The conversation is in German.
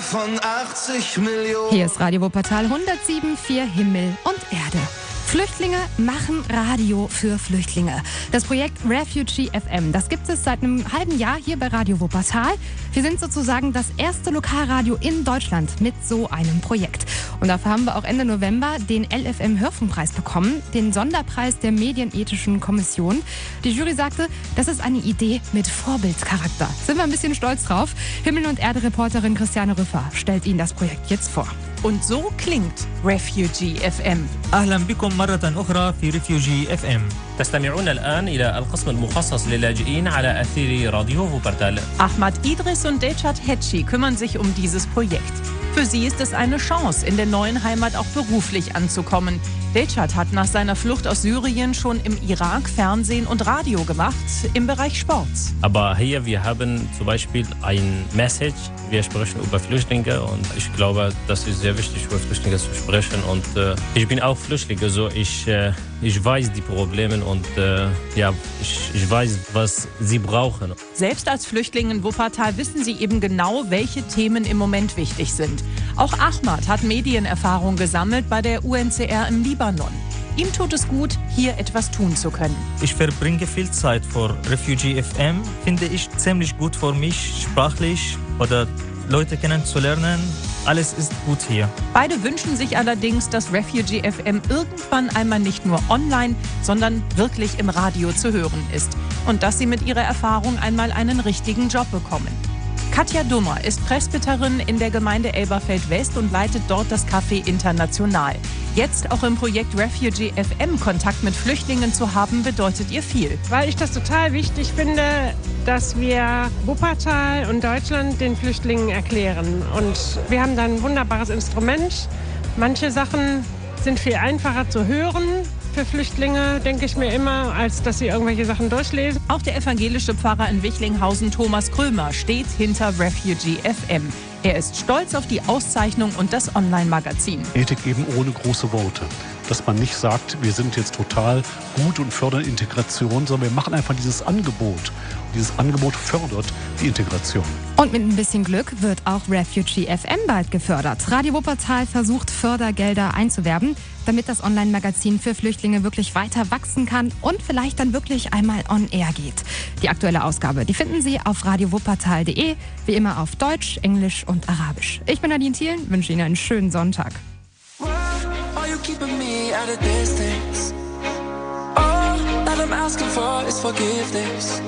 von 80 Millionen. Hier ist Radio Wuppertal 107,4 Himmel und Erde. Flüchtlinge machen Radio für Flüchtlinge. Das Projekt Refugee FM, das gibt es seit einem halben Jahr hier bei Radio Wuppertal. Wir sind sozusagen das erste Lokalradio in Deutschland mit so einem Projekt. Und dafür haben wir auch Ende November den LFM Hörfunkpreis bekommen, den Sonderpreis der Medienethischen Kommission. Die Jury sagte, das ist eine Idee mit Vorbildcharakter. Sind wir ein bisschen stolz drauf. Himmel und Erde Reporterin Christiane Rüffer stellt Ihnen das Projekt jetzt vor. Und so klingt Refugee FM. أهلا بكم مرة أخرى في ريفيوجي اف ام تستمعون الآن إلى القسم المخصص للاجئين على أثير راديو فوبرتال Ahmad Idris und Dechat Hetschi kümmern sich um dieses Projekt. Für sie ist es eine Chance, in der neuen Heimat auch beruflich anzukommen. Dechat hat nach seiner Flucht aus Syrien schon im Irak Fernsehen und Radio gemacht, im Bereich Sport. Aber hier, wir haben zum Beispiel ein Message. Wir sprechen über Flüchtlinge und ich glaube, das ist sehr wichtig für Flüchtlinge zu sprechen. Und äh, ich bin auch Flüchtling, so ich, äh, ich weiß die Probleme und äh, ja, ich, ich weiß, was sie brauchen. Selbst als Flüchtling in Wuppertal wissen sie eben genau, welche Themen im Moment wichtig sind. Auch Ahmad hat Medienerfahrung gesammelt bei der UNCR im Libanon. Ihm tut es gut, hier etwas tun zu können. Ich verbringe viel Zeit vor Refugee FM, finde ich ziemlich gut für mich, sprachlich oder Leute kennenzulernen. Alles ist gut hier. Beide wünschen sich allerdings, dass Refugee FM irgendwann einmal nicht nur online, sondern wirklich im Radio zu hören ist. Und dass sie mit ihrer Erfahrung einmal einen richtigen Job bekommen. Katja Dummer ist Presbyterin in der Gemeinde Elberfeld West und leitet dort das Café International. Jetzt auch im Projekt Refugee FM Kontakt mit Flüchtlingen zu haben, bedeutet ihr viel. weil ich das total wichtig finde, dass wir Wuppertal und Deutschland den Flüchtlingen erklären. Und wir haben da ein wunderbares Instrument. Manche Sachen sind viel einfacher zu hören für Flüchtlinge, denke ich mir immer, als dass sie irgendwelche Sachen durchlesen. Auch der evangelische Pfarrer in Wichlinghausen, Thomas Krömer, steht hinter Refugee FM. Er ist stolz auf die Auszeichnung und das Online-Magazin. Ethik eben ohne große Worte. Dass man nicht sagt, wir sind jetzt total gut und fördern Integration, sondern wir machen einfach dieses Angebot. Und dieses Angebot fördert die Integration. Und mit ein bisschen Glück wird auch Refugee FM bald gefördert. Radio Wuppertal versucht Fördergelder einzuwerben, damit das Online-Magazin für Flüchtlinge wirklich weiter wachsen kann und vielleicht dann wirklich einmal on air geht. Die aktuelle Ausgabe, die finden Sie auf radiowuppertal.de, wie immer auf Deutsch, Englisch und Arabisch. Ich bin Nadine Thielen, wünsche Ihnen einen schönen Sonntag. At a distance? All that I'm asking for is forgiveness.